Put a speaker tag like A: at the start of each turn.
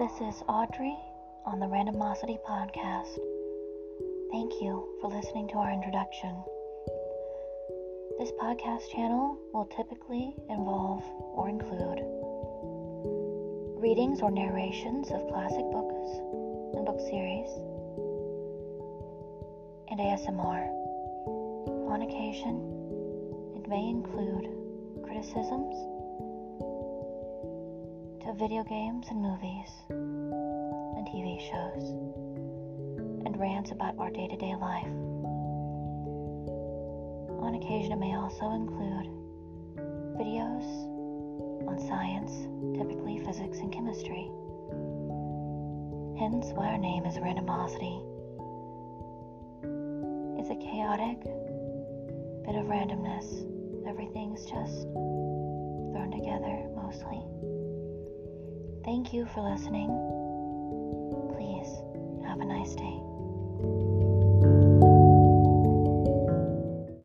A: This is Audrey on the Randomosity Podcast. Thank you for listening to our introduction. This podcast channel will typically involve or include readings or narrations of classic books and book series, and ASMR. On occasion, it may include criticisms to video games and movies and TV shows, and rants about our day to day life. On occasion, it may also include videos on science, typically physics and chemistry. Hence, why our name is Randomosity. It's a chaotic bit of randomness. Everything's just thrown together mostly. Thank you for listening. Please have a nice day.